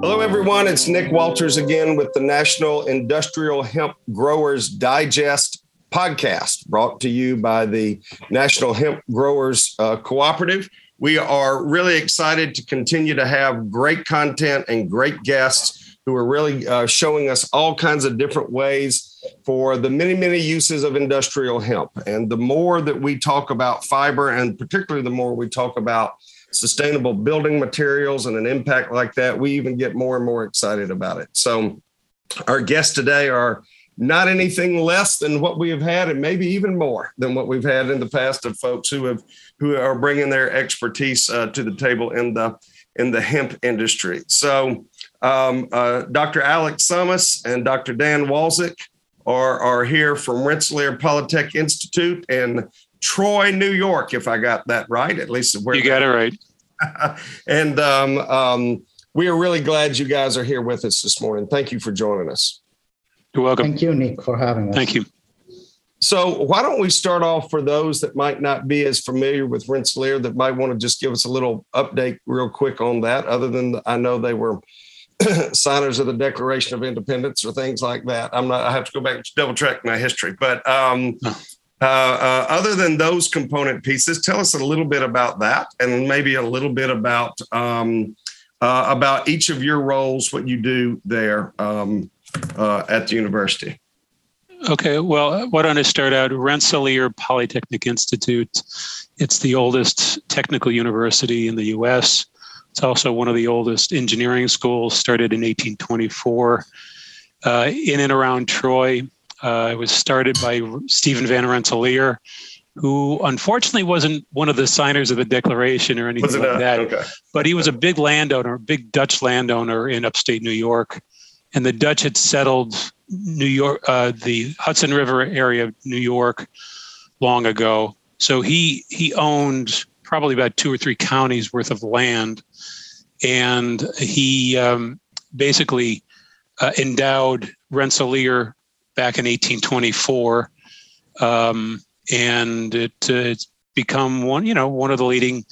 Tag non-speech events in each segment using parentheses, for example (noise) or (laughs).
Hello, everyone. It's Nick Walters again with the National Industrial Hemp Growers Digest podcast, brought to you by the National Hemp Growers uh, Cooperative. We are really excited to continue to have great content and great guests who are really uh, showing us all kinds of different ways for the many, many uses of industrial hemp. And the more that we talk about fiber, and particularly the more we talk about sustainable building materials and an impact like that, we even get more and more excited about it. So, our guests today are not anything less than what we have had, and maybe even more than what we've had in the past of folks who have who are bringing their expertise uh, to the table in the in the hemp industry. So, um, uh, Dr. Alex Tsamis and Dr. Dan Walczyk are are here from Rensselaer Polytech Institute, and Troy, New York, if I got that right, at least you got it right. (laughs) and um, um, we are really glad you guys are here with us this morning. Thank you for joining us. You're welcome. Thank you, Nick, for having us. Thank you. So, why don't we start off for those that might not be as familiar with Rensselaer that might want to just give us a little update real quick on that, other than I know they were (clears throat) signers of the Declaration of Independence or things like that. I'm not, I have to go back and double check my history, but um, uh, uh, other than those component pieces, tell us a little bit about that, and maybe a little bit about um, uh, about each of your roles, what you do there um, uh, at the university. Okay, well, why don't I start out? Rensselaer Polytechnic Institute. It's the oldest technical university in the U.S. It's also one of the oldest engineering schools. Started in 1824 uh, in and around Troy. Uh, it was started by Stephen Van Rensselaer, who unfortunately wasn't one of the signers of the Declaration or anything like a, that. Okay. But he was a big landowner, a big Dutch landowner in upstate New York, and the Dutch had settled New York, uh, the Hudson River area of New York, long ago. So he he owned probably about two or three counties worth of land, and he um, basically uh, endowed Rensselaer back in 1824, um, and it, uh, it's become one, you know, one of the leading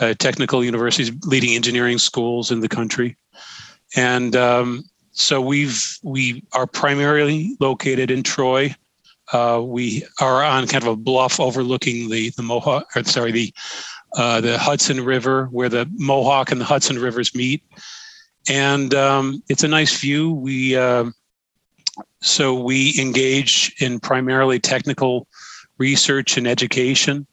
uh, technical universities, leading engineering schools in the country, and um, so we've we are primarily located in Troy. Uh, we are on kind of a bluff overlooking the the Mohawk, or sorry, the uh, the Hudson River, where the Mohawk and the Hudson rivers meet, and um, it's a nice view. We uh, so we engage in primarily technical research and education.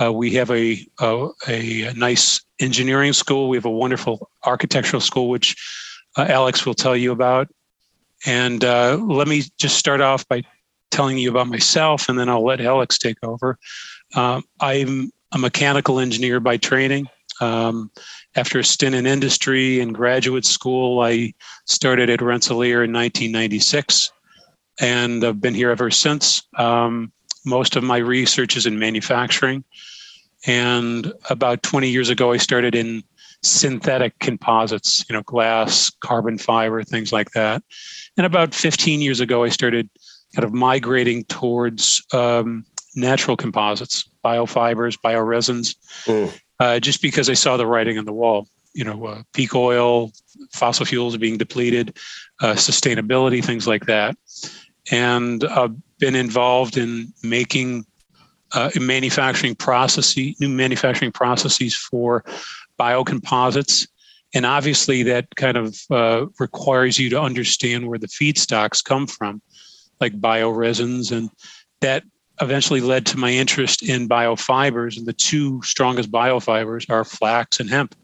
Uh, we have a, a, a nice engineering school. We have a wonderful architectural school, which uh, Alex will tell you about. And uh, let me just start off by telling you about myself, and then I'll let Alex take over. Um, I'm a mechanical engineer by training. Um, after a stint in industry and graduate school, I started at Rensselaer in 1996 and I've been here ever since. Um, most of my research is in manufacturing. And about 20 years ago, I started in synthetic composites, you know, glass, carbon fiber, things like that. And about 15 years ago, I started kind of migrating towards um, natural composites, biofibers, bioresins, mm. Uh, just because I saw the writing on the wall. You know, uh, peak oil, fossil fuels being depleted, uh, sustainability, things like that and uh, been involved in making uh, manufacturing processes, new manufacturing processes for biocomposites. And obviously, that kind of uh, requires you to understand where the feedstocks come from, like bioresins. And that eventually led to my interest in biofibers. And the two strongest biofibers are flax and hemp.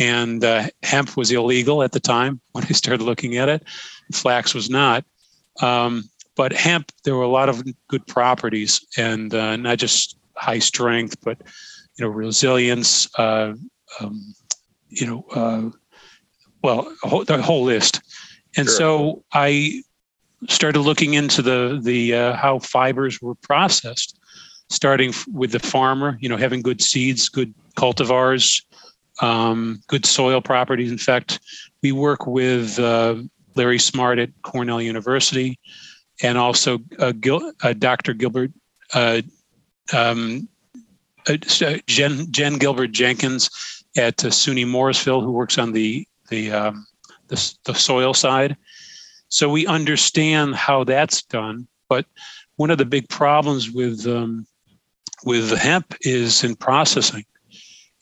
And uh, hemp was illegal at the time (laughs) when I started looking at it, flax was not. Um, but hemp, there were a lot of good properties, and uh, not just high strength, but you know resilience. Uh, um, you know, uh, well, whole, the whole list. And sure. so I started looking into the the uh, how fibers were processed, starting with the farmer. You know, having good seeds, good cultivars, um, good soil properties. In fact, we work with uh, Larry Smart at Cornell University, and also uh, Gil, uh, Dr. Gilbert uh, um, uh, Jen, Jen Gilbert Jenkins at SUNY Morrisville, who works on the the um, the, the soil side. So we understand how that's done. But one of the big problems with um, with hemp is in processing,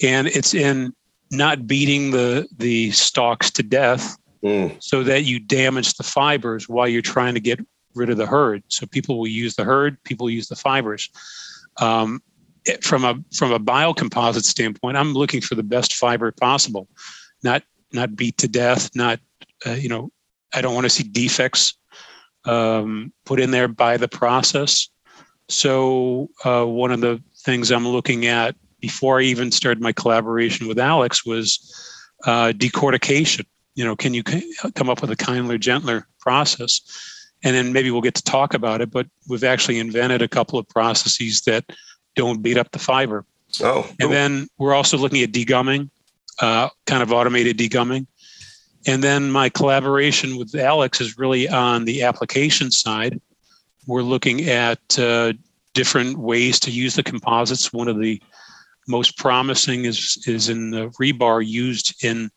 and it's in not beating the the stalks to death, mm. so that you damage the fibers while you're trying to get rid of the hurd. So people will use the hurd, people use the fibers. Um, it, from a from a biocomposite standpoint, I'm looking for the best fiber possible, not not beat to death, not uh, you know, I don't want to see defects um, put in there by the process. So uh, one of the things I'm looking at before I even started my collaboration with Alex was uh, decortication. You know, can you come up with a kinder, gentler process? And then maybe we'll get to talk about it. But we've actually invented a couple of processes that don't beat up the fiber. Oh, cool. and then we're also looking at degumming, uh, kind of automated degumming. And then my collaboration with Alex is really on the application side. We're looking at uh, different ways to use the composites. One of the most promising is is in the rebar used in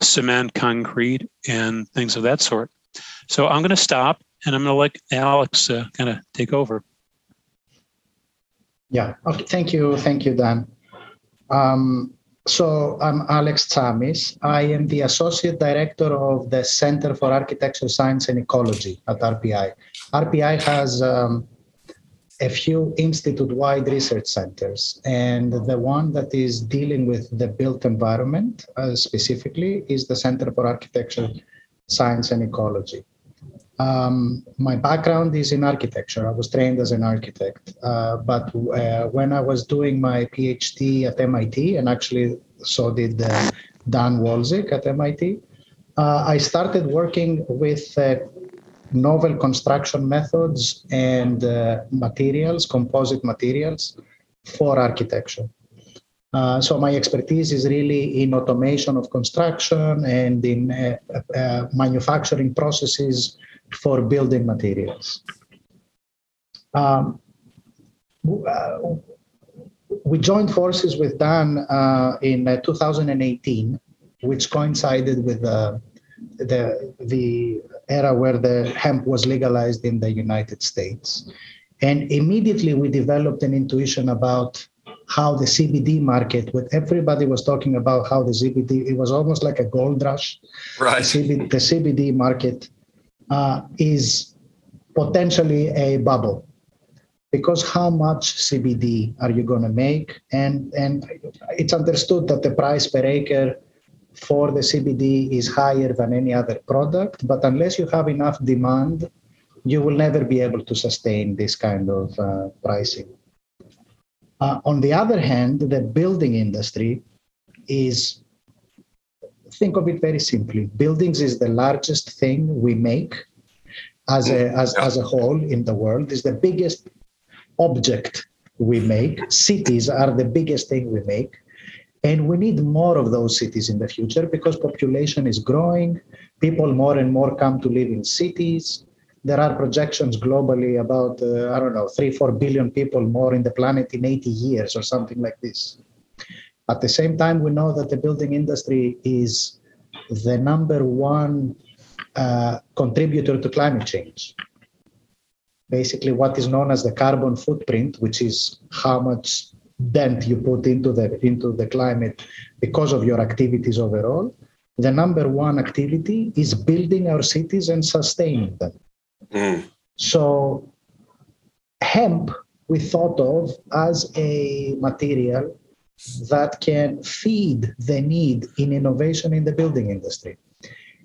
cement, concrete, and things of that sort. So I'm going to stop and I'm going to let Alex uh, kind of take over. Yeah. Okay. Thank you. Thank you, Dan. Um, so I'm Alex Tsamis. I am the Associate Director of the Center for Architecture, Science and Ecology at RPI. RPI has um, a few institute-wide research centers, and the one that is dealing with the built environment uh, specifically is the Center for Architecture, Science and Ecology. Um, my background is in architecture. I was trained as an architect. Uh, but uh, when I was doing my PhD at MIT, and actually so did uh, Dan Walczyk at MIT, uh, I started working with uh, novel construction methods and uh, materials, composite materials for architecture. Uh, so my expertise is really in automation of construction and in uh, uh, manufacturing processes for building materials. Um, uh, we joined forces with Dan uh, in uh, 2018, which coincided with uh, the, the era where the hemp was legalized in the United States. And immediately we developed an intuition about how the CBD market, with everybody was talking about how the CBD, it was almost like a gold rush. Right. The CBD, the CBD market uh, is potentially a bubble because how much CBD are you going to make? And, and it's understood that the price per acre for the CBD is higher than any other product, but unless you have enough demand, you will never be able to sustain this kind of uh, pricing. Uh, on the other hand, the building industry is think of it very simply. Buildings is the largest thing we make as a, as, as a whole in the world, is the biggest object we make. Cities are the biggest thing we make. And we need more of those cities in the future because population is growing. People more and more come to live in cities. There are projections globally about, uh, I don't know, three, four billion people more in the planet in 80 years or something like this. At the same time, we know that the building industry is the number one uh, contributor to climate change. Basically, what is known as the carbon footprint, which is how much dent you put into the into the climate because of your activities overall. The number one activity is building our cities and sustaining them. Mm. So, hemp we thought of as a material that can feed the need in innovation in the building industry.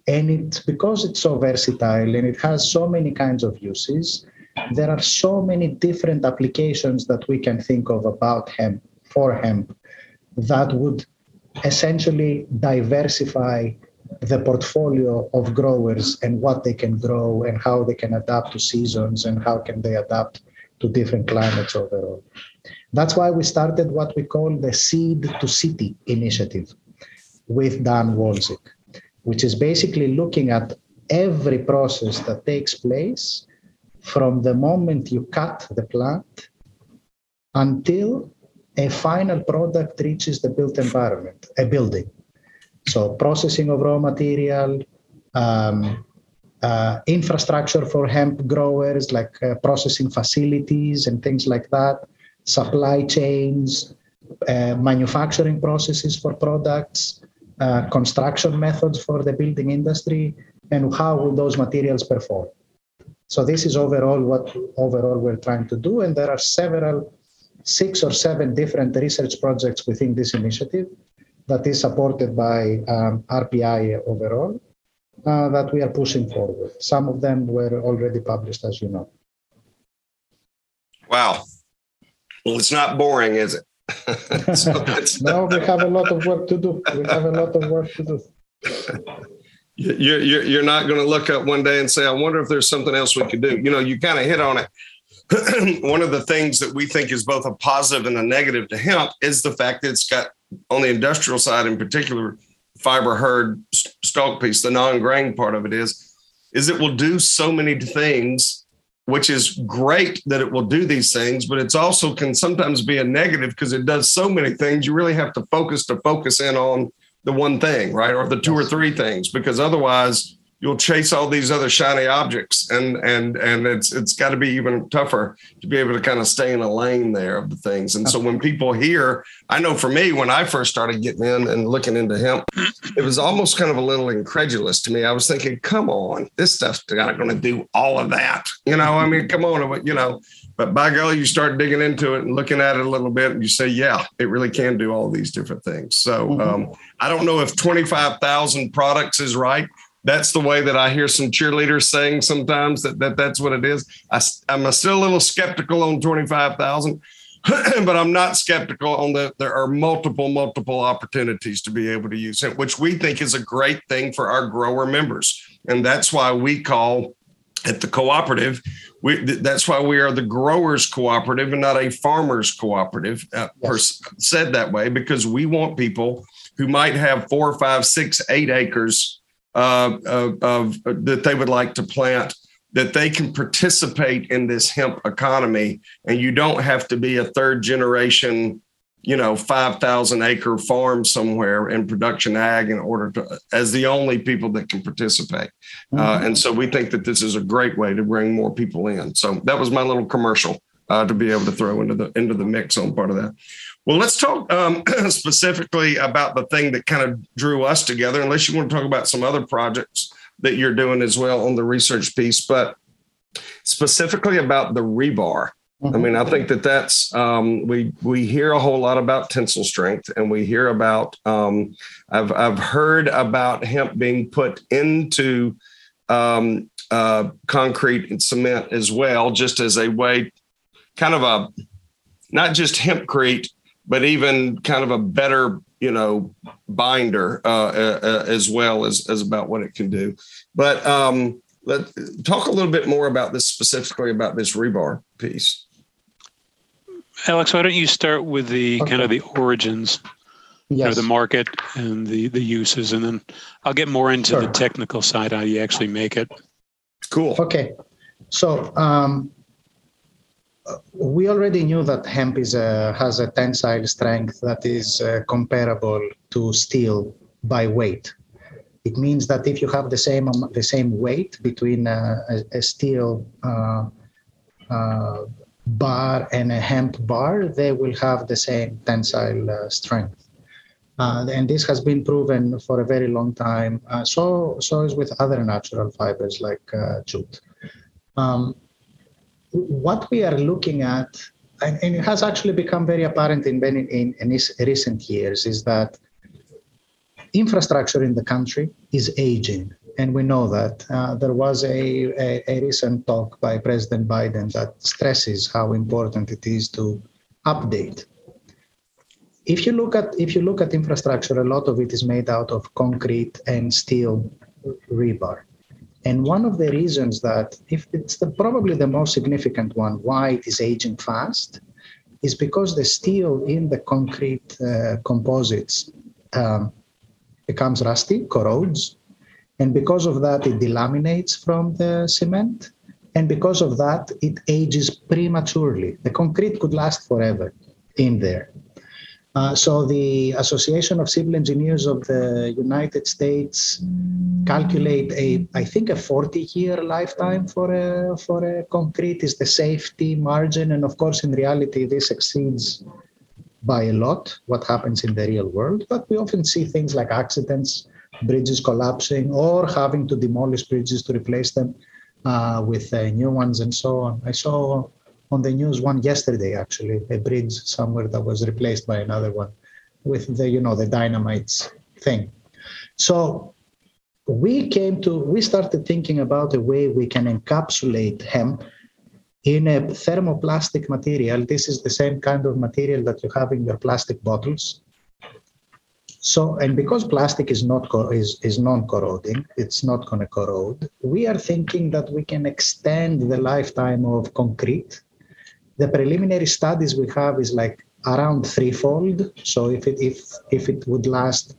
And it's because it's so versatile and it has so many kinds of uses, there are so many different applications that we can think of about hemp, for hemp, that would essentially diversify the portfolio of growers and what they can grow and how they can adapt to seasons and how can they adapt to different climates overall. That's why we started what we call the Seed to City initiative with Dan Walczyk, which is basically looking at every process that takes place from the moment you cut the plant until a final product reaches the built environment, a building. So processing of raw material, um, uh, infrastructure for hemp growers, like uh, processing facilities and things like that, supply chains, uh, manufacturing processes for products, uh, construction methods for the building industry, and how will those materials perform. So this is overall what overall we're trying to do, and there are several, six or seven different research projects within this initiative that is supported by um, RPI overall uh, that we are pushing forward. Some of them were already published, as you know. Wow. Well, it's not boring, is it? (laughs) (laughs) no, we have a lot of work to do. We have a lot of work to do. (laughs) You're, you're, you're not going to look up one day and say, I wonder if there's something else we could do. You know, you kind of hit on it. (clears throat) one of the things that we think is both a positive and a negative to hemp is the fact that it's got on the industrial side in particular fiber hurd stalk piece the non-grain part of it is is it will do so many things which is great that it will do these things but it's also can sometimes be a negative because it does so many things. You really have to focus to focus in on the one thing right or the two or three things because otherwise you'll chase all these other shiny objects and and and it's it's got to be even tougher to be able to kind of stay in a lane there of the things. And so when people hear i know for me when i first started getting in and looking into hemp it was almost kind of a little incredulous to me. I was thinking come on this stuff's not going to do all of that. You know i mean come on you know but by golly you start digging into it and looking at it a little bit and you say yeah it really can do all these different things. So mm-hmm. um, i don't know if 25000 products is right that's the way that I hear some cheerleaders saying sometimes that, that that's what it is. I, I'm still a little skeptical on 25,000, (clears throat) but I'm not skeptical on that there are multiple, multiple opportunities to be able to use it, which we think is a great thing for our grower members. And that's why we call at the cooperative, we, that's why we are the growers cooperative and not a farmers cooperative, uh, yes. per, said that way, because we want people who might have four, five, six, eight acres uh, of, of, that they would like to plant that they can participate in this hemp economy. And you don't have to be a third generation you know 5000 acre farm somewhere in production ag in order to as the only people that can participate. Uh, mm-hmm. uh, and so we think that this is a great way to bring more people in. So that was my little commercial uh, to be able to throw into the into the mix on part of that well, let's talk um, (clears throat) specifically about the thing that kind of drew us together, unless you want to talk about some other projects that you're doing as well on the research piece, but specifically about the rebar. Mm-hmm. I mean, I think that that's um, we we hear a whole lot about tensile strength, and we hear about um, I've I've heard about hemp being put into um, uh, concrete and cement as well, just as a way, kind of a not just hempcrete, but even kind of a better you know binder uh, uh, as well as as about what it can do but um let talk a little bit more about this specifically about this rebar piece alex why don't you start with the okay. kind of the origins yes. you know, the market and the the uses and then i'll get more into sure. the technical side how you actually make it cool okay so um we already knew that hemp is a, has a tensile strength that is uh, comparable to steel by weight. It means that if you have the same um, the same weight between a, a steel uh, uh, bar and a hemp bar, they will have the same tensile uh, strength. Uh, and this has been proven for a very long time. Uh, so so is with other natural fibers like jute. Um, what we are looking at, and, it has actually become very apparent in, many, in, in recent years, is that infrastructure in the country is aging. And we know that. Uh, there was a, a, a, recent talk by President Biden that stresses how important it is to update. If you look at if you look at infrastructure, a lot of it is made out of concrete and steel rebar. And one of the reasons that, if it's the, probably the most significant one, why it is aging fast, is because the steel in the concrete uh, composites um, becomes rusty, corrodes, and because of that, it delaminates from the cement. And because of that, it ages prematurely. The concrete could last forever in there. Uh, so the Association of Civil Engineers of the United States calculate a, I think, a 40-year lifetime for a for a concrete is the safety margin, and of course, in reality, this exceeds by a lot what happens in the real world. But we often see things like accidents, bridges collapsing, or having to demolish bridges to replace them uh, with uh, new ones, and so on. I saw on the news one yesterday actually a bridge somewhere that was replaced by another one with the you know the dynamites thing. So we came to we started thinking about a way we can encapsulate hemp in a thermoplastic material. This is the same kind of material that you have in your plastic bottles. So and because plastic is not is, is non-corroding it's not going to corrode we are thinking that we can extend the lifetime of concrete the preliminary studies we have is like around threefold. So if it if if it would last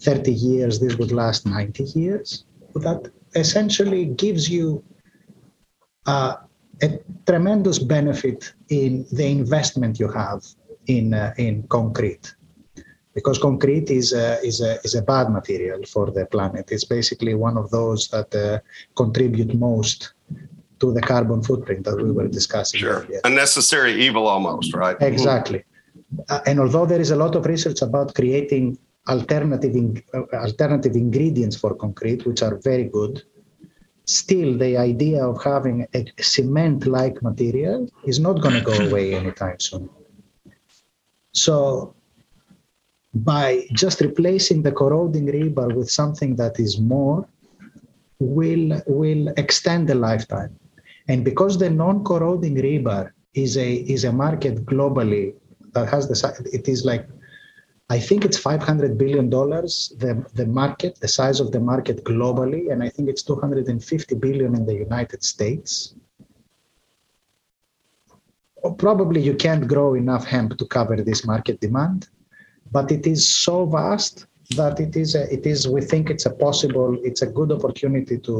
30 years, this would last 90 years. That essentially gives you uh, a tremendous benefit in the investment you have in uh, in concrete, because concrete is a, is a is a bad material for the planet. It's basically one of those that uh, contribute most to the carbon footprint that we were discussing. Sure. Earlier. A necessary evil almost, right? Exactly. Uh, and although there is a lot of research about creating alternative in, uh, alternative ingredients for concrete, which are very good, still the idea of having a cement-like material is not going to go (laughs) away anytime soon. So by just replacing the corroding rebar with something that is more will will extend the lifetime and because the non-corroding rebar is a is a market globally that has the it is like I think it's 500 billion dollars the the market the size of the market globally and I think it's 250 billion in the United States. Probably you can't grow enough hemp to cover this market demand, but it is so vast that it is a, it is we think it's a possible it's a good opportunity to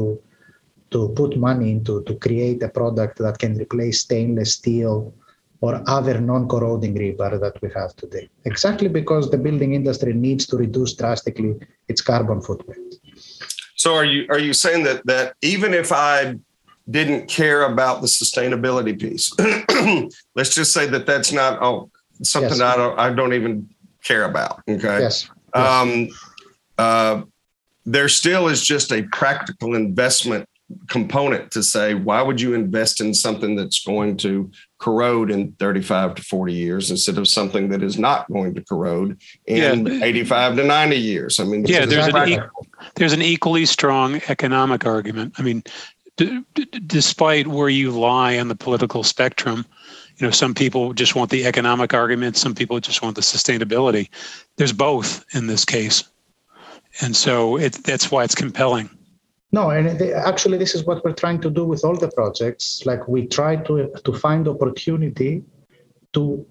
to put money into to create a product that can replace stainless steel or other non-corroding rebar that we have today. Exactly because the building industry needs to reduce drastically its carbon footprint. So are you are you saying that that even if I didn't care about the sustainability piece, (clears throat) let's just say that that's not oh something yes. I don't I don't even care about. Okay. Yes. Um, uh, there still is just a practical investment component to say why would you invest in something that's going to corrode in 35 to 40 years instead of something that is not going to corrode in yeah. 85 to 90 years? I mean yeah there's an, e- there's an equally strong economic argument. I mean d- d- despite where you lie on the political spectrum you know some people just want the economic argument some people just want the sustainability. There's both in this case. And so it, that's why it's compelling no, and actually, this is what we're trying to do with all the projects. Like we try to to find opportunity to.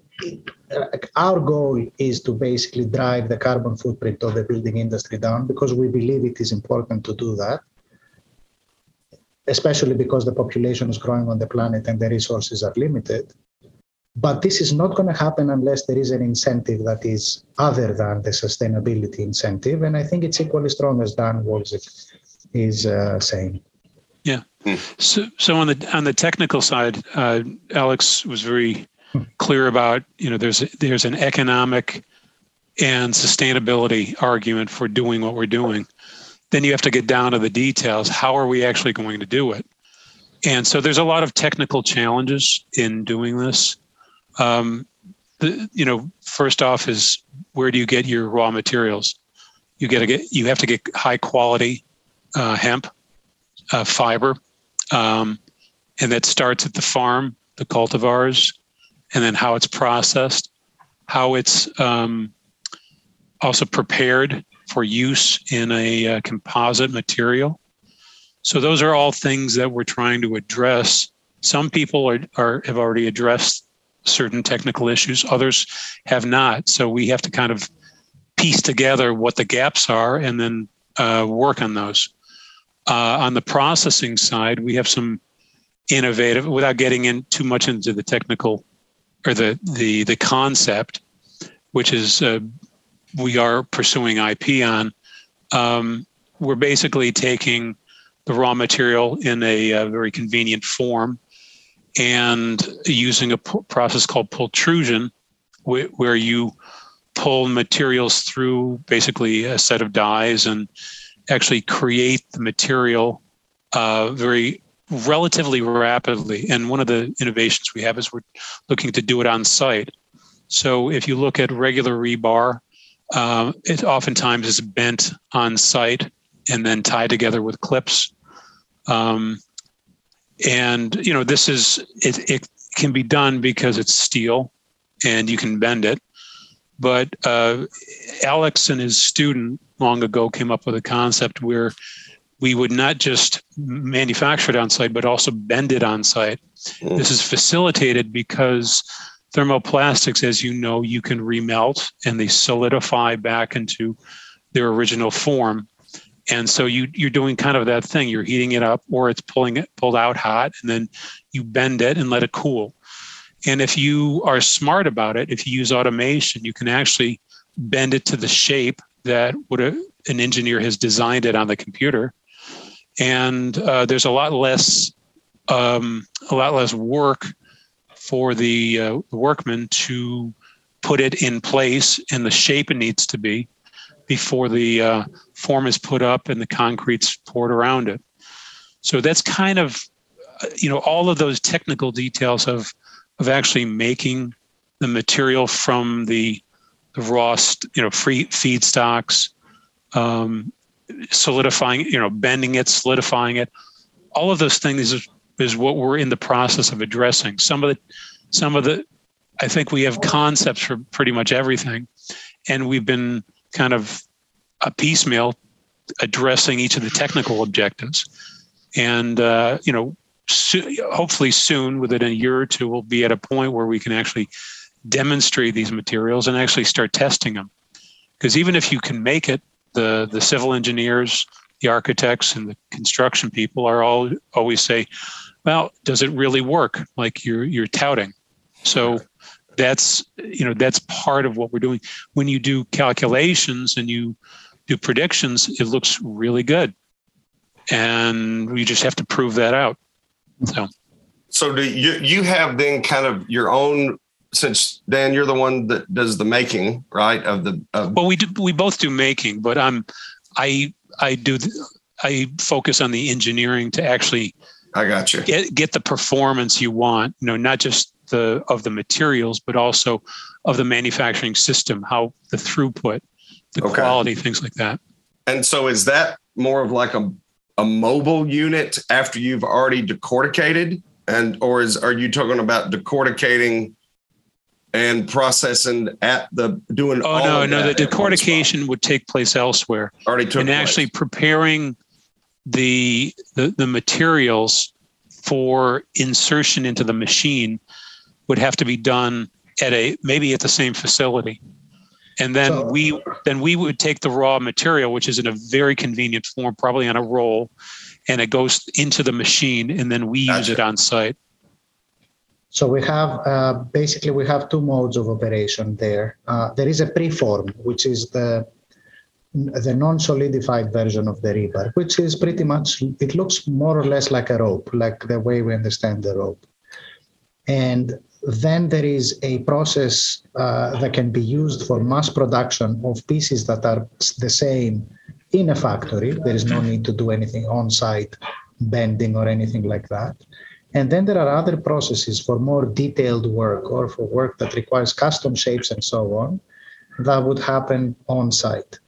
Our goal is to basically drive the carbon footprint of the building industry down because we believe it is important to do that, especially because the population is growing on the planet and the resources are limited. But this is not going to happen unless there is an incentive that is other than the sustainability incentive. And I think it's equally strong as Dan Walls is uh, saying. Yeah. Hmm. So, so on the on the technical side, uh, Alex was very hmm. clear about you know there's there's an economic and sustainability argument for doing what we're doing. Then you have to get down to the details. How are we actually going to do it? And so there's a lot of technical challenges in doing this. Um, the, you know, first off is where do you get your raw materials? You get to get you have to get high quality uh, hemp uh, fiber, um, and that starts at the farm, the cultivars, and then how it's processed, how it's um, also prepared for use in a uh, composite material. So those are all things that we're trying to address. Some people are, are have already addressed certain technical issues, others have not. So we have to kind of piece together what the gaps are and then uh, work on those. Uh, on the processing side, we have some innovative, without getting in too much into the technical or the the the concept. which is uh, we are pursuing IP on, um, we're basically taking the raw material in a, a very convenient form and using a process called pultrusion, wh- where you pull materials through basically a set of dies and actually create the material uh, very relatively rapidly. And one of the innovations we have is we're looking to do it on site. So if you look at regular rebar, uh, it oftentimes is bent on site and then tied together with clips. Um, and you know this is it, it can be done because it's steel and you can bend it but uh, alex and his student long ago came up with a concept where we would not just manufacture it on site but also bend it on site. Mm. this is facilitated because thermoplastics as you know you can remelt and they solidify back into their original form. And so you you're doing kind of that thing. You're heating it up or it's pulling it pulled out hot and then you bend it and let it cool. And if you are smart about it if you use automation you can actually bend it to the shape that would a, an engineer has designed it on the computer and uh, there's a lot less um, a lot less work for the, uh, workman to put it in place in the shape it needs to be before the uh, form is put up and the concrete's poured around it. So that's kind of, you know, all of those technical details of of actually making the material from the, the raw, you know, free feedstocks, um, solidifying, you know, bending it, solidifying it. All of those things is, is what we're in the process of addressing. Some of the, some of the, I think we have concepts for pretty much everything, and we've been kind of a piecemeal addressing each of the technical objectives. And, uh, you know, so, hopefully soon, within a year or two, we'll be at a point where we can actually demonstrate these materials and actually start testing them. Because even if you can make it, the, the civil engineers, the architects, and the construction people are all always say, well, does it really work? Like you're, you're touting? So that's you know that's part of what we're doing. When you do calculations and you do predictions it looks really good. And we just have to prove that out. So. So do you you have then kind of your own since dan you're the one that does the making right of the of- well we do we both do making but i'm i i do i focus on the engineering to actually i got you get get the performance you want you know not just the of the materials, but also of the manufacturing system, how the throughput, the okay. quality, things like that. And so, is that more of like a a mobile unit after you've already decorticated, and or is are you talking about decorticating? And processing at the doing. Oh no, no, the decortication would take place elsewhere. Already took and place. actually preparing the, the the materials for insertion into the machine would have to be done at a maybe at the same facility and then so, we then we would take the raw material which is in a very convenient form probably on a roll and it goes into the machine and then we gotcha. use it on site so we have uh, basically we have two modes of operation there uh, there is a preform which is the the non-solidified version of the rebar which is pretty much it looks more or less like a rope like the way we understand the rope and then there is a process uh, that can be used for mass production of pieces that are the same in a factory. There is no need to do anything on site, bending or anything like that. And then there are other processes for more detailed work or for work that requires custom shapes and so on that would happen on site.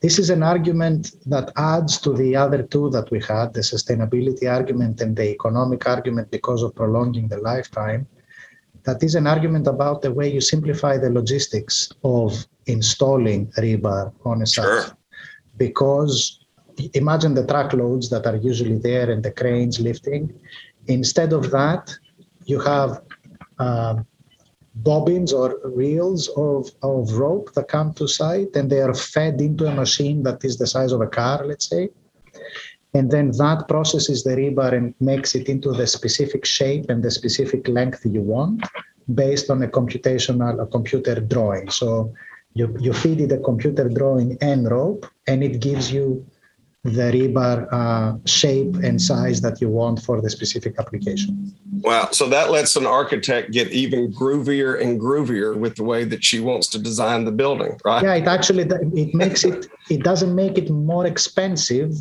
This is an argument that adds to the other two that we had the sustainability argument and the economic argument because of prolonging the lifetime that is an argument about the way you simplify the logistics of installing rebar on a site. Sure. Because imagine the truckloads that are usually there and the cranes lifting. Instead of that, you have um, bobbins or reels of, of rope that come to site and they are fed into a machine that is the size of a car, let's say and then that processes the rebar and makes it into the specific shape and the specific length you want based on a computational a computer drawing. So you, you feed it a computer drawing and rope, and it gives you the rebar uh, shape and size that you want for the specific application. Wow. So that lets an architect get even groovier and groovier with the way that she wants to design the building, right? Yeah, it actually it makes it it doesn't make it more expensive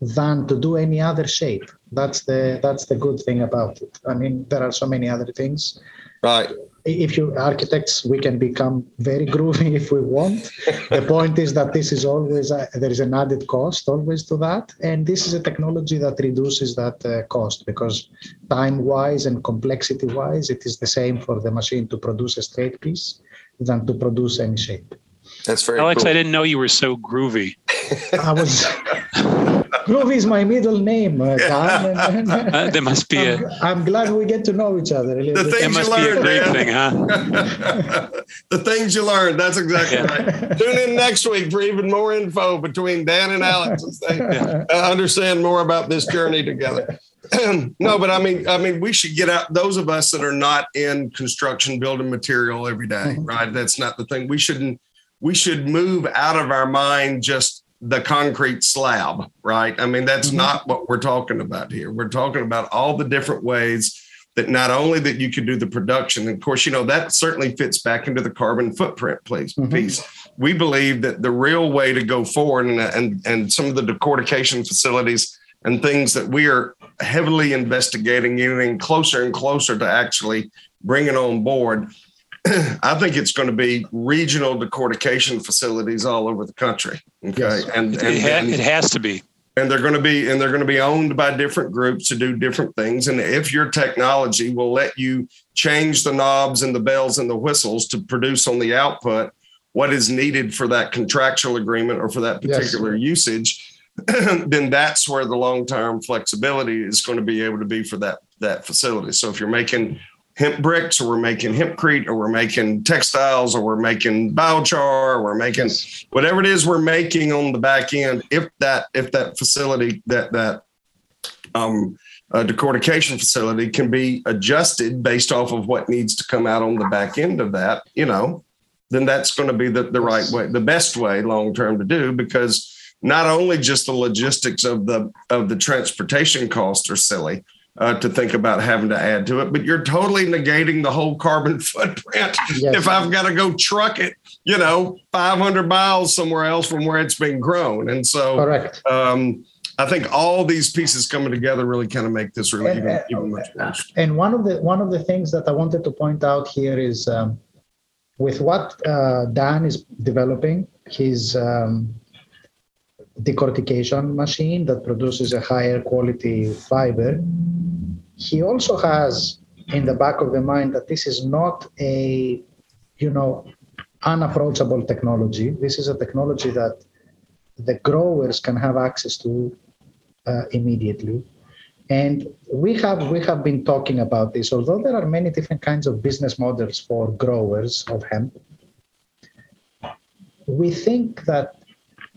than to do any other shape. That's the that's the good thing about it. I mean, there are so many other things. Right if you architects we can become very groovy (laughs) if we want. The point is that this is always a, there is an added cost always to that. And this is a technology that reduces that uh, cost because time wise and complexity wise it is the same for the machine to produce a straight piece than to produce any shape. That's very alex cool. i didn't know you were so groovy. I was (laughs) Groovy is my middle name, uh, (laughs) uh, there must be I'm, a. I'm glad we get to know each other. The things it must you be learn, a great thing, huh? (laughs) the things you learn. That's exactly Yeah. right. Tune in next week for even more info between Dan and Alex as they uh, understand more about this journey together. (clears throat) no, but I mean, I mean, we should get out. Those of us that are not in construction, building material every day, right? That's not the thing. We shouldn't. We should move out of our mind just the concrete slab, right? I mean, that's Mhm. not what we're talking about here. We're talking about all the different ways that not only that you can do the production, of course, you know, that certainly fits back into the carbon footprint piece. Mhm. piece. We believe that the real way to go forward and, and, and some of the decortication facilities and things that we are heavily investigating, getting closer and closer to actually bringing on board (clears throat) I think it's going to be regional decortication facilities all over the country. Okay, Yes. and It, ha- and it has to be. and they're going to be and they're going to be owned by different groups to do different things. And if your technology will let you change the knobs and the bells and the whistles to produce on the output what is needed for that contractual agreement or for that Yes. particular usage, (clears throat) then that's where the long-term flexibility is going to be able to be for that that facility. So if you're making hemp bricks or we're making hempcrete or we're making textiles or we're making biochar or we're making whatever it is we're making on the back end if that if that facility that that um uh, decortication facility can be adjusted based off of what needs to come out on the back end of that you know then that's going to be the, the right way the best way long term to do because not only just the logistics of the of the transportation costs are silly uh, to think about having to add to it, but you're totally negating the whole carbon (laughs) footprint Yes. if I've got to go truck it, you know, 500 miles somewhere else from where it's been grown. And so Correct. um, I think all these pieces coming together really kind of make this really And, even, uh, even much more interesting. And one of the one of the things that I wanted to point out here is um, with what uh, Dan is developing, his um, decortication machine that produces a higher quality fiber. He also has in the back of the mind that this is not a, you know, unapproachable technology. This is a technology that the growers can have access to uh, immediately. And we have we have been talking about this. Although there are many different kinds of business models for growers of hemp, we think that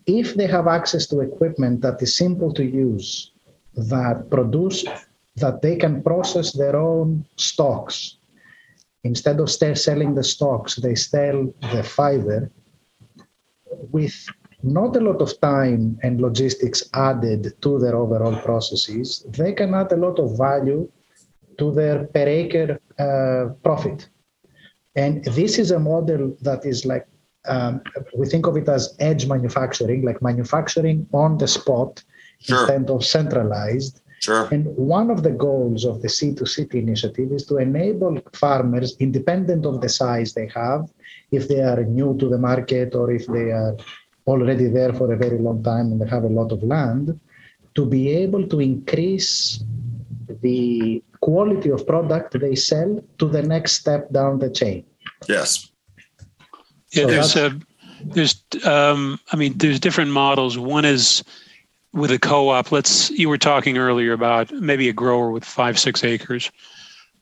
if they have access to equipment that is simple to use, that produce that they can process their own stocks, instead of selling the stocks, they sell the fiber with not a lot of time and logistics added to their overall processes, they can add a lot of value to their per acre uh, profit. And this is a model that is like, um, we think of it as edge manufacturing, like manufacturing on the spot Sure. instead of centralized. Sure. And one of the goals of the Seed to City initiative is to enable farmers, independent of the size they have, if they are new to the market or if they are already there for a very long time and they have a lot of land, to be able to increase the quality of product they sell to the next step down the chain. Yes. Yeah, So there's a there's um, I mean there's different models. One is with a co-op. Let's you were talking earlier about maybe a grower with five six acres.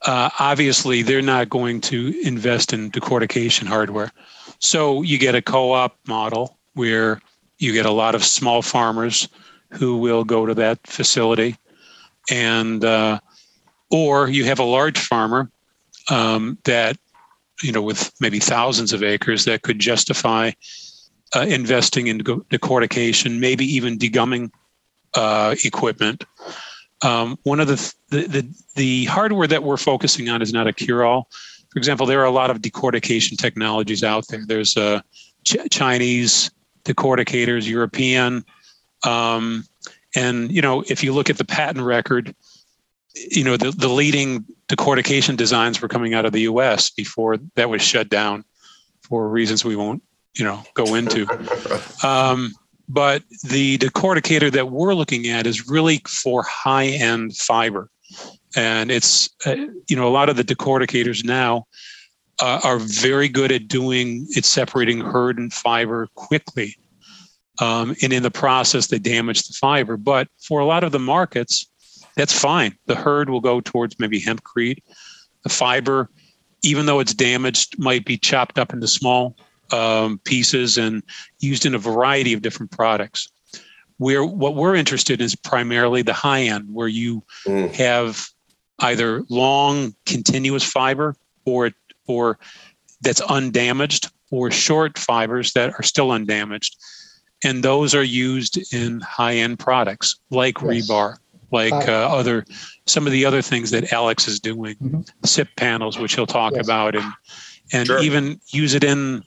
Uh, obviously, they're not going to invest in decortication hardware. So you get a co-op model where you get a lot of small farmers who will go to that facility, and uh, or you have a large farmer um, that you know with maybe thousands of acres that could justify uh, investing in decortication, maybe even degumming uh, equipment. Um, one of the, the, the the hardware that we're focusing on is not a cure-all. For example, there are a lot of decortication technologies out there. There's uh, Ch- Chinese decorticators, European, um, and you know if you look at the patent record, you know the, the leading decortication designs were coming out of the U.S. before that was shut down for reasons we won't you know go into. (laughs) Um, but the decorticator that we're looking at is really for high end fiber. And it's, uh, you know, a lot of the decorticators now uh, are very good at doing it, separating hurd and fiber quickly. Um, and in the process, they damage the fiber. But for a lot of the markets, that's fine. The hurd will go towards maybe hempcrete. The fiber, even though it's damaged, might be chopped up into small um, pieces and used in a variety of different products. Where what we're interested in is primarily the high end, where you mm. have either long continuous fiber or or that's undamaged, or short fibers that are still undamaged, and those are used in high end products like yes. rebar, like uh, other some of the other things that Alex is doing, mm-hmm. SIP panels, which he'll talk yes. about, and and sure. even use it in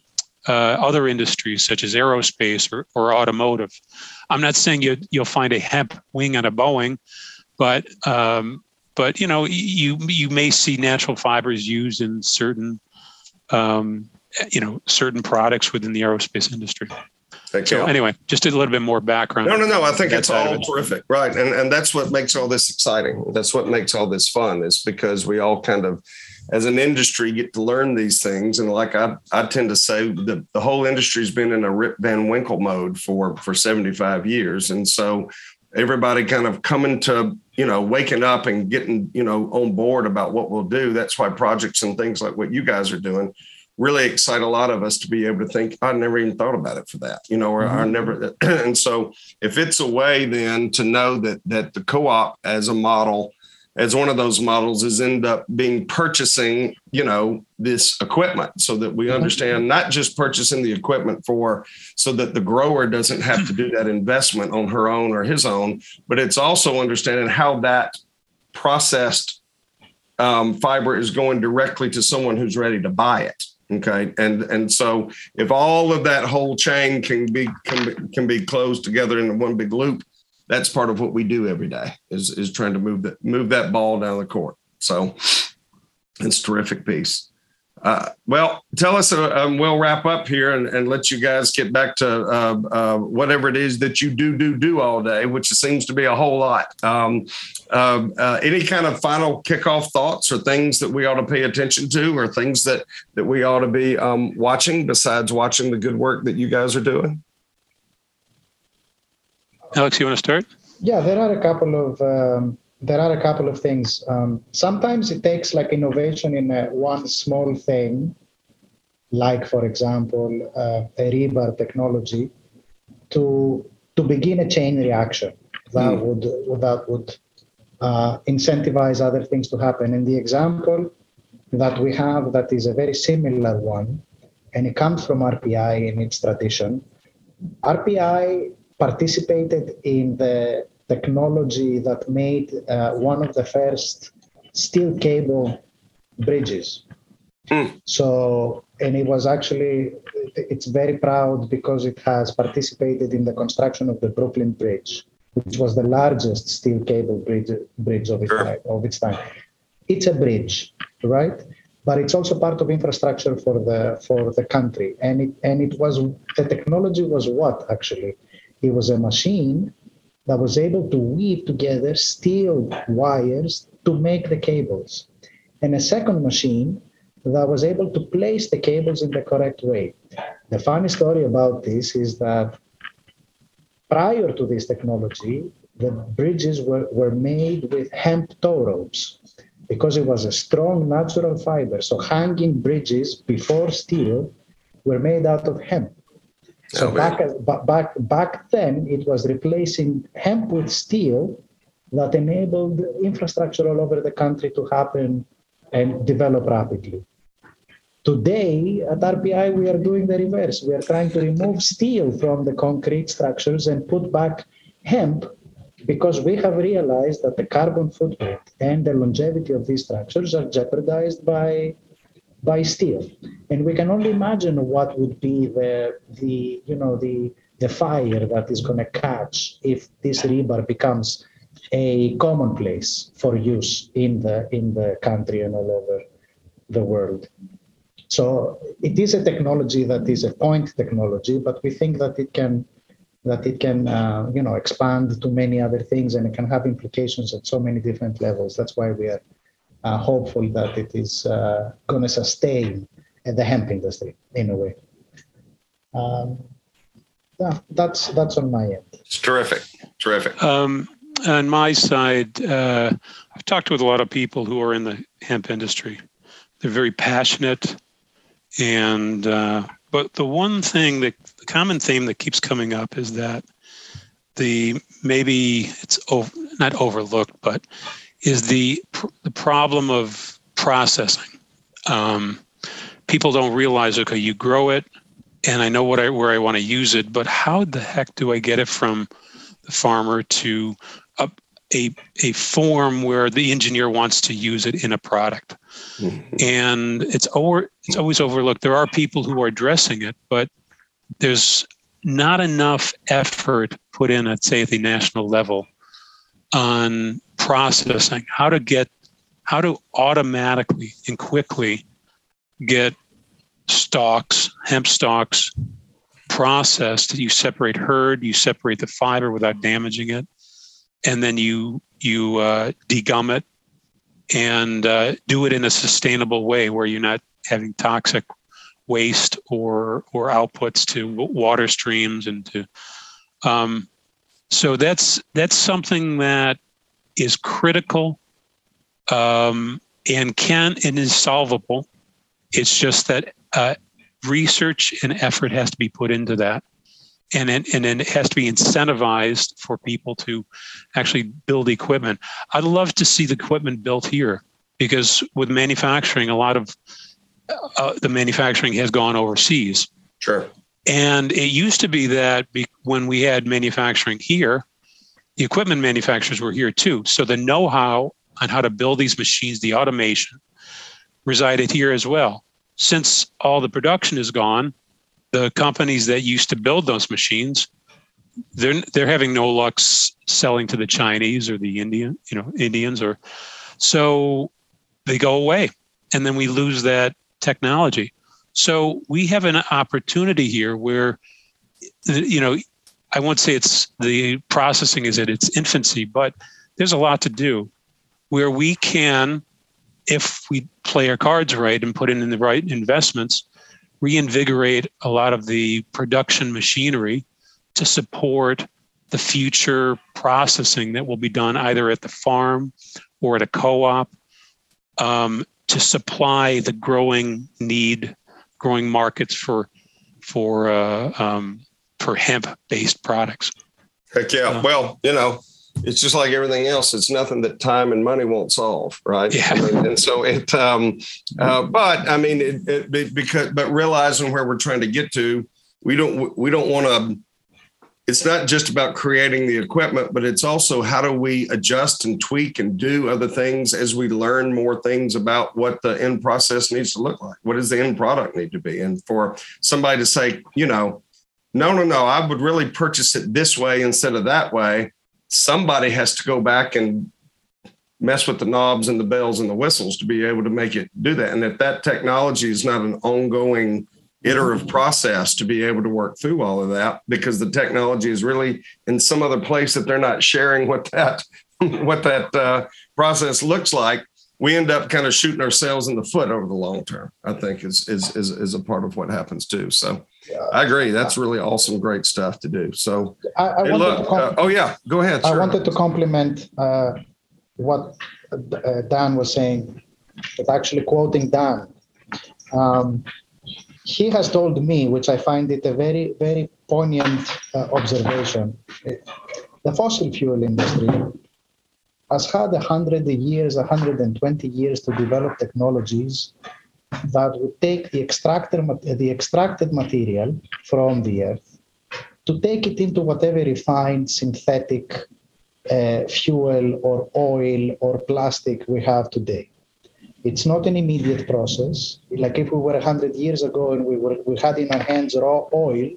uh, other industries such as aerospace or, or automotive. I'm not saying you you'll find a hemp wing on a Boeing, but um, but you know you you may see natural fibers used in certain um, you know certain products within the aerospace industry. Thank so you. anyway, just a little bit more background. No, no, no. I think it's all it. terrific, right? And and that's what makes all this exciting. That's what makes all this fun. Is because we all kind of as an industry get to learn these things. And like I, I tend to say, the, the whole industry's been in a Rip Van Winkle mode for for 75 years. And so everybody kind of coming to, you know, waking up and getting, you know, on board about what we'll do. That's why projects and things like what you guys are doing really excite a lot of us to be able to think, I never even thought about it for that, you know, or mm-hmm. I never. (clears throat) and so if it's a way then to know that that the co-op as a model as one of those models is end up being purchasing you know this equipment so that we understand not just purchasing the equipment for so that the grower doesn't have to do that (clears throat) investment on her own or his own but it's also understanding how that processed um, fiber is going directly to someone who's ready to buy it okay and and so if all of that whole chain can be can be, can be closed together into one big loop that's part of what we do every day is is trying to move that move that ball down the court. So it's terrific piece. Uh, well, tell us, uh, um, we'll wrap up here and, and, let you guys get back to uh, uh, whatever it is that you do, do, do all day, which seems to be a whole lot. Um, um uh, any kind of final kickoff thoughts or things that we ought to pay attention to or things that, that we ought to be um, watching besides watching the good work that you guys are doing? Alex, you want to start? Yeah, there are a couple of um, there are a couple of things. Um, sometimes it takes like innovation in a, one small thing, like for example uh, a rebar technology, to to begin a chain reaction that mm. would that would uh, incentivize other things to happen. And the example that we have that is a very similar one, and it comes from RPI in its tradition. RPI participated in the technology that made uh, one of the first steel cable bridges. Mm. So, and it was actually, it's very proud because it has participated in the construction of the Brooklyn Bridge, which was the largest steel cable bridge, bridge of, its sure. time, of its time. It's a bridge, right? But it's also part of infrastructure for the for the country, and it and it was the technology was what actually it was a machine that was able to weave together steel wires to make the cables. And a second machine that was able to place the cables in the correct way. The funny story about this is that prior to this technology, the bridges were, were made with hemp tow ropes because it was a strong natural fiber. So hanging bridges before steel were made out of hemp. So back, back, back then, it was replacing hemp with steel that enabled infrastructure all over the country to happen and develop rapidly. Today at RPI, we are doing the reverse. We are trying to remove steel from the concrete structures and put back hemp because we have realized that the carbon footprint and the longevity of these structures are jeopardized by by steel. And we can only imagine what would be the the you know the the fire that is going to catch if this rebar becomes a commonplace for use in the in the country and all over the world. So it is a technology that is a point technology but we think that it can that it can uh, you know expand to many other things and it can have implications at so many different levels. That's why we are uh, hopeful that it is uh, going to sustain the hemp industry in a way. Um, yeah that's that's on my end. It's terrific terrific. Um, on my side uh, i've talked with a lot of people who are in the hemp industry. They're very passionate and uh, but the one thing that the common theme that keeps coming up is that the maybe it's over, not overlooked, but is the the problem of processing. Um, people don't realize, okay, you grow it, and I know what I where I want to use it, but how the heck do I get it from the farmer to a a, a form where the engineer wants to use it in a product? Mm-hmm. And it's over, it's always overlooked. There are people who are addressing it, but there's not enough effort put in at say at the national level on processing how to get how to automatically and quickly get stalks hemp stalks processed. You separate hurd you separate the fiber without damaging it and then you you uh, degum it and uh, do it in a sustainable way where you're not having toxic waste or or outputs to water streams and to um, so that's that's something that is critical um, and can and is solvable it's just that uh, research and effort has to be put into that and and, and it has to be incentivized for people to actually build equipment i'd love to see the equipment built here because with manufacturing a lot of uh, the manufacturing has gone overseas. Sure. And it used to be that be, when we had manufacturing here, the equipment manufacturers were here too. So the know how on how to build these machines, the automation, resided here as well. Since all the production is gone, the companies that used to build those machines, they're they're having no luck selling to the Chinese or the Indian, you know, Indians or so they go away. And then we lose that technology. So we have an opportunity here where, you know, I won't say it's the processing is at its infancy, but there's a lot to do where we can, if we play our cards right and put in the right investments, reinvigorate a lot of the production machinery to support the future processing that will be done either at the farm or at a co-op um, to supply the growing need, growing markets for for uh, um, for hemp-based products. Heck yeah! Well, you know, it's just like everything else. It's nothing that time and money won't solve, right? Yeah. I mean, and so it. Um, uh, but I mean, it, it, because but realizing where we're trying to get to, we don't we don't want to it's not just about creating the equipment, but it's also how do we adjust and tweak and do other things as we learn more things about what the end process needs to look like. What does the end product need to be? And for somebody to say, you know, no, no, no, I would really purchase it this way instead of that way. Somebody has to go back and mess with the knobs and the bells and the whistles to be able to make it do that. And if that technology is not an ongoing iterative process to be able to work through all of that because the technology is really in some other place that they're not sharing what that (laughs) what that uh, process looks like we end up kind of shooting ourselves in the foot over the long term i think is is is, is a part of what happens too so. I agree. That's really awesome great stuff to do. So i, I hey, look, uh, oh yeah go ahead i wanted to compliment uh, what uh, dan was saying but actually quoting dan. Um, he has told me, which I find it a very, very poignant uh, observation. The fossil fuel industry has had 100 years, 120 years to develop technologies that would take the, extractor, the extracted material from the earth to take it into whatever refined synthetic uh, fuel or oil or plastic we have today. It's not an immediate process. Like if we were 100 years ago and we, were, we had in our hands raw oil,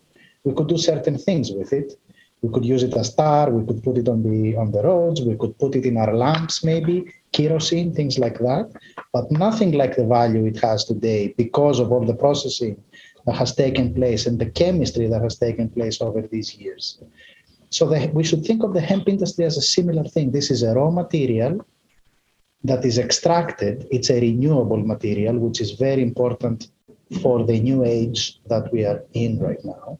we could do certain things with it. We could use it as tar. We could put it on the on the roads. We could put it in our lamps, maybe kerosene, things like that. But nothing like the value it has today because of all the processing that has taken place and the chemistry that has taken place over these years. So the, we should think of the hemp industry as a similar thing. This is a raw material that is extracted. It's a renewable material, which is very important for the new age that we are in right now.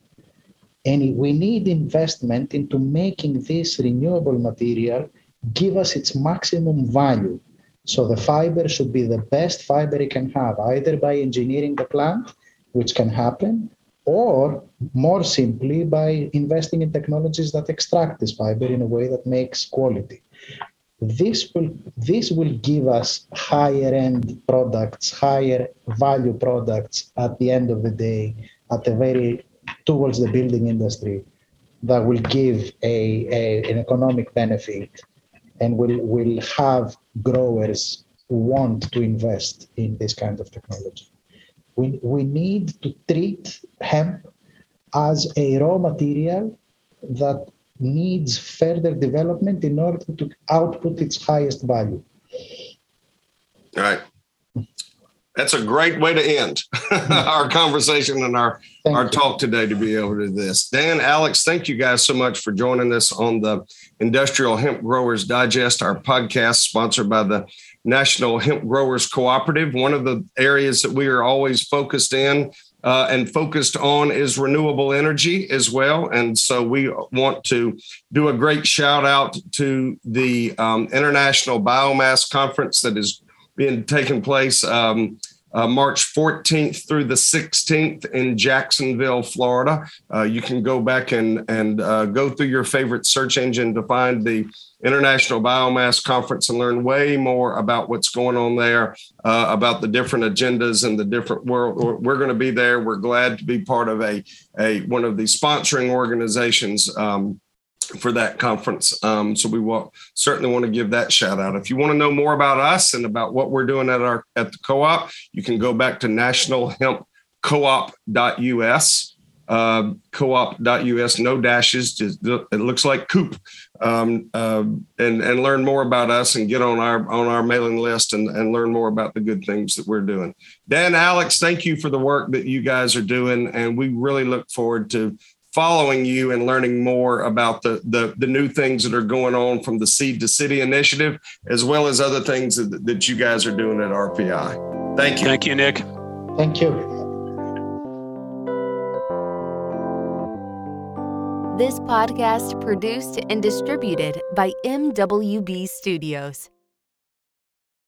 And we need investment into making this renewable material give us its maximum value. So the fiber should be the best fiber it can have, either by engineering the plant, which can happen, or more simply by investing in technologies that extract this fiber in a way that makes quality. This will this will give us higher end products, higher value products at the end of the day, at a very towards the building industry that will give a, a an economic benefit and will will have growers want to invest in this kind of technology. We, we need to treat hemp as a raw material that needs further development in order to output its highest value. All right. That's a great way to end (laughs) our conversation and our, thank our you. talk today to be able to do this. Dan, Alex, thank you guys so much for joining us on the Industrial Hemp Growers Digest, our podcast sponsored by the National Hemp Growers Cooperative. One of the areas that we are always focused in uh, and focused on is renewable energy as well. And so we want to do a great shout out to the um, International Biomass Conference that is being taken place um, uh, March 14th through the 16th in Jacksonville, Florida. Uh, you can go back and and uh, go through your favorite search engine to find the International Biomass Conference and learn way more about what's going on there, uh, about the different agendas and the different world. We're going to be there. We're glad to be part of a, a one of the sponsoring organizations. Um, for that conference. Um, so we will certainly want to give that shout out. If you want to know more about us and about what we're doing at our at the co-op, you can go back to nationalhempcoop.us uh, coop.us, no dashes. Just, it looks like Coop, um, uh, and and learn more about us and get on our on our mailing list and and learn more about the good things that we're doing. Dan, Alex, thank you for the work that you guys are doing, and we really look forward to following you and learning more about the, the, the new things that are going on from the Seed to City initiative, as well as other things that, that you guys are doing at RPI. Thank you. Thank you, Nick. Thank you. This podcast produced and distributed by MWB Studios.